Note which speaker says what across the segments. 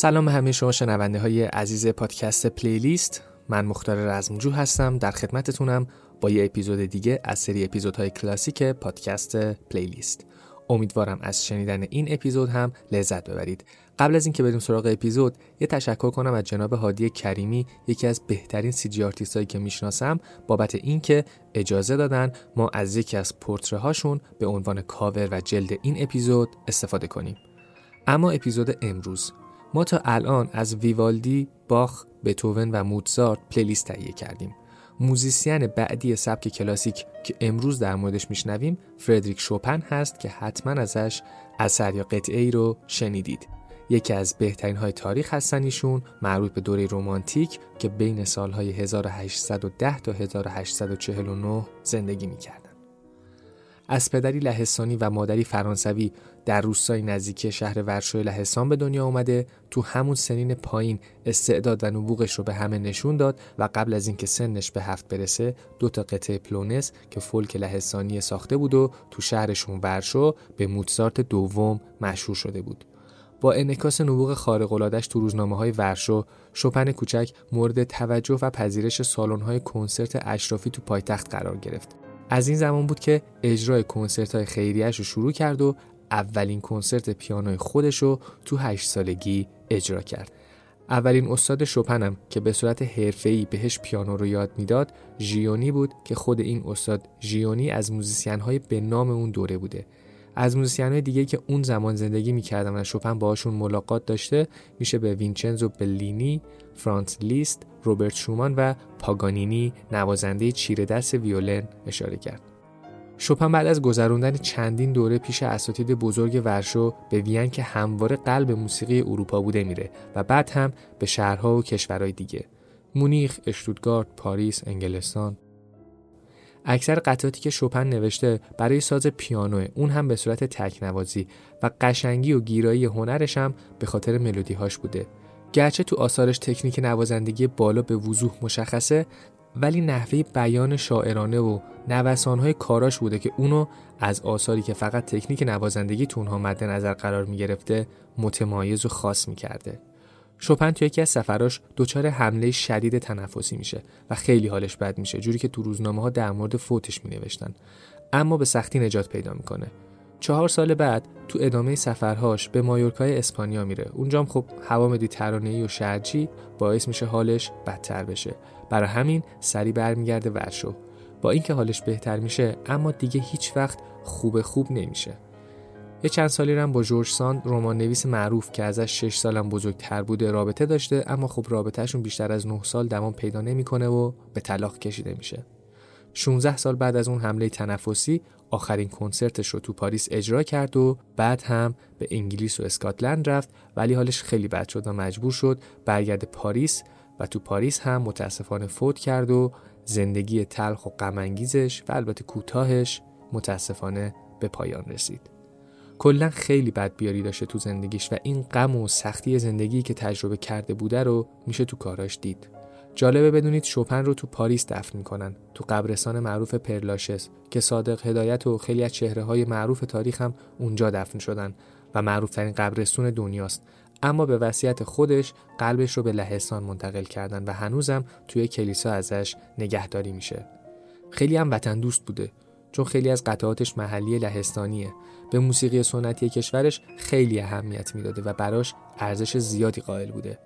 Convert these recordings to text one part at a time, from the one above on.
Speaker 1: سلام به همه شما شنونده های عزیز پادکست playlist. من مختار رزمجو هستم. در خدمتتونم با یه اپیزود دیگه از سری اپیزودهای کلاسیک پادکست playlist. امیدوارم از شنیدن این اپیزود هم لذت ببرید. قبل از اینکه بریم سراغ اپیزود یه تشکر کنم از جناب هادی کریمی یکی از بهترین CG هایی که می‌شناسم بابت اینکه اجازه دادن ما از یکی از پورتره هاشون به عنوان کاور و جلد این اپیزود استفاده کنیم. اما اپیزود امروز. ما تا الان از ویوالدی، باخ، بتوون و موتزارت playlist تهیه کردیم. musician بعدی سبک کلاسیک که امروز در موردش میشنویم فردریک شوپن هست که حتما ازش اثر یا قطعه ای رو شنیدید. یکی از بهترین های تاریخ هستن ایشون مربوط به دوره رومانتیک که بین سالهای 1810 تا 1849 زندگی می‌کردن. از پدری لهستانی و مادری فرانسوی در روستای نزدیکی شهر ورشو لهستان به دنیا اومده تو همون سنین پایین استعداد و نبوغش رو به همه نشون داد و قبل از اینکه سنش به هفت برسه دو تا قطعه پلونس که فولک لهستانی ساخته بود و تو شهرشون ورشو به موتسارت دوم مشهور شده بود. با انعکاس نبوغ خارق تو روزنامه های ورشو شپن کوچک مورد توجه و پذیرش سالن های کنسرت اشرافی تو پایتخت قرار گرفت. از این زمان بود که اجرای کنسرت های خیریش رو شروع کرد و اولین کنسرت پیانوی خودش رو تو هشت سالگی اجرا کرد. اولین استاد شوپنم که به صورت حرفه‌ای بهش پیانو رو یاد می‌داد ژیونی بود که خود این استاد ژیونی از musician های به نام اون دوره بوده از musician دیگه که اون زمان زندگی می‌کردن و شوپن باهاشون ملاقات داشته میشه به وینچنزو بلینی، فرانس لیست، روبرت شومان و پاگانینی نوازنده چیره دست ویولن اشاره کرد. شپن بعد از گذراندن چندین دوره پیش اساتید بزرگ ورشو به وین که همواره قلب موسیقی اروپا بوده میره و بعد هم به شهرها و کشورهای دیگه مونیخ، اشتوتگارت، پاریس، انگلستان اکثر قطعاتی که شپن نوشته برای ساز پیانوه اون هم به صورت تکنوازی و قشنگی و گیرایی هنرش هم به خاطر ملودی هاش بوده گرچه تو آثارش تکنیک نوازندگی بالا به وضوح مشخصه ولی نحوه بیان شاعرانه و نوسانهای کاراش بوده که اونو از آثاری که فقط تکنیک نوازندگی تو اونها مد نظر قرار می گرفته متمایز و خاص می کرده. شپن تو یکی از سفراش دچار حمله شدید تنفسی میشه و خیلی حالش بد میشه جوری که تو روزنامه ها در مورد فوتش می نوشتن اما به سختی نجات پیدا می‌کنه. چهار سال بعد تو ادامه سفرهاش به مایورکای اسپانیا میره. اونجام خب هوا مدیترانه‌ای و شرجی باعث میشه حالش بدتر بشه. برای همین سری برمیگرده ورشو. با اینکه حالش بهتر میشه اما دیگه هیچ وقت خوب خوب نمیشه. یه چند سالی هم با جورج ساند رمان نویس معروف که ازش 6 سالم بزرگتر بوده رابطه داشته اما خب رابطهشون بیشتر از 9 سال دوام پیدا نمی‌کنه و به طلاق کشیده میشه 16 سال بعد از اون حمله تنفسی آخرین کنسرتش رو تو پاریس اجرا کرد و بعد هم به انگلیس و اسکاتلند رفت ولی حالش خیلی بد شد و مجبور شد برگرد پاریس و تو پاریس هم متاسفانه فوت کرد و زندگی تلخ و غمانگیزش و البته کوتاهش متاسفانه به پایان رسید. کلا خیلی بد بیاری داشته تو زندگیش و این غم و سختی زندگی که تجربه کرده بوده رو میشه تو کاراش دید. جالبه بدونید شوپن رو تو پاریس دفن می‌کنن تو قبرستان معروف پرلاشس که صادق هدایت و خیلی از چهره های معروف تاریخ هم اونجا دفن شدن و معروف ترین قبرستون دنیاست. اما به وصیت خودش قلبش رو به لهستان منتقل کردن و هنوزم توی کلیسا ازش نگهداری میشه. خیلی هم وطن دوست بوده. چون خیلی از قطعاتش محلی لهستانیه. به موسیقی سنتی کشورش خیلی اهمیت می‌داده و براش ارزش زیادی قائل بوده.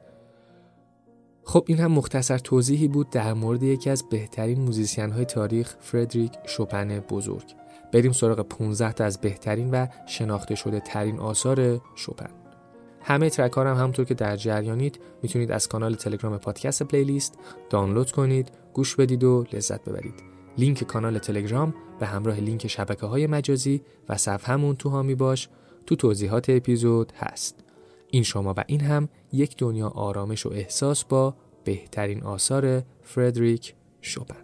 Speaker 1: خب این هم مختصر توضیحی بود در مورد یکی از بهترین موزیسین های تاریخ فردریک شوپن بزرگ. بریم سراغ 15 تا از بهترین و شناخته شده ترین آثار شوپن. همه ترک هم همونطور که در جریانید می‌تونید از کانال تلگرام پادکست پلیلیست دانلود کنید گوش بدید و لذت ببرید. لینک کانال تلگرام به همراه لینک شبکه های مجازی و صفحمون تو هامی باش تو توضیحات اپیزود هست. این شما و این هم یک دنیا آرامش و احساس با بهترین آثار فردریک شوپن.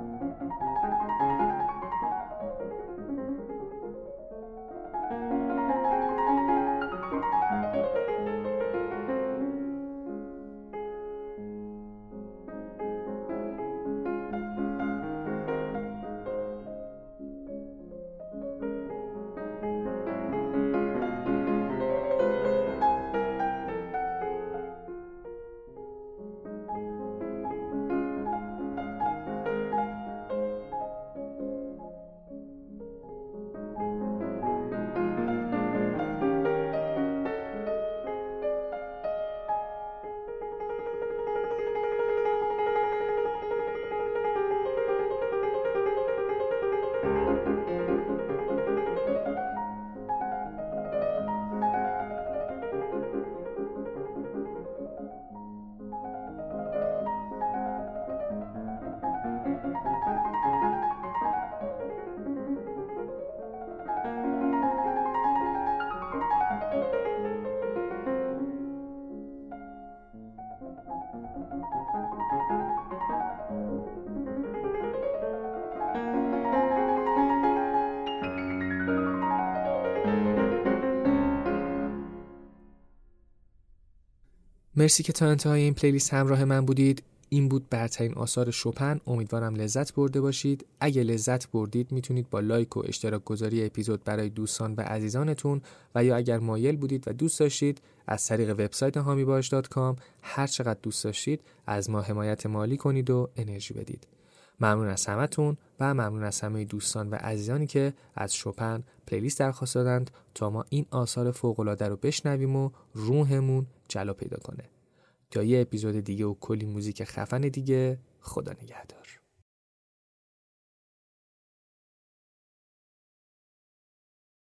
Speaker 1: うん。مرسی که تا انتهای این پلیلیست همراه من بودید. این بود برترین آثار شپن امیدوارم لذت برده باشید. اگه لذت بردید می‌تونید با لایک و اشتراک گذاری اپیزود برای دوستان و عزیزانتون. و یا اگر مایل بودید و دوست داشتید از طریق وبسایت هامیباش.com هر چقدر دوست داشتید از ما حمایت مالی کنید و انرژی بدید. ممنون از همتون و ممنون از همه دوستان و عزیزانی که از شپن پلیلیست درخواست دادند تا ما این آثار فوق‌العاده رو بشنویم و روحمون جلو پیدا کنه. تا یه اپیزود دیگه و کلی موزیک خفن دیگه خدا نگهدار.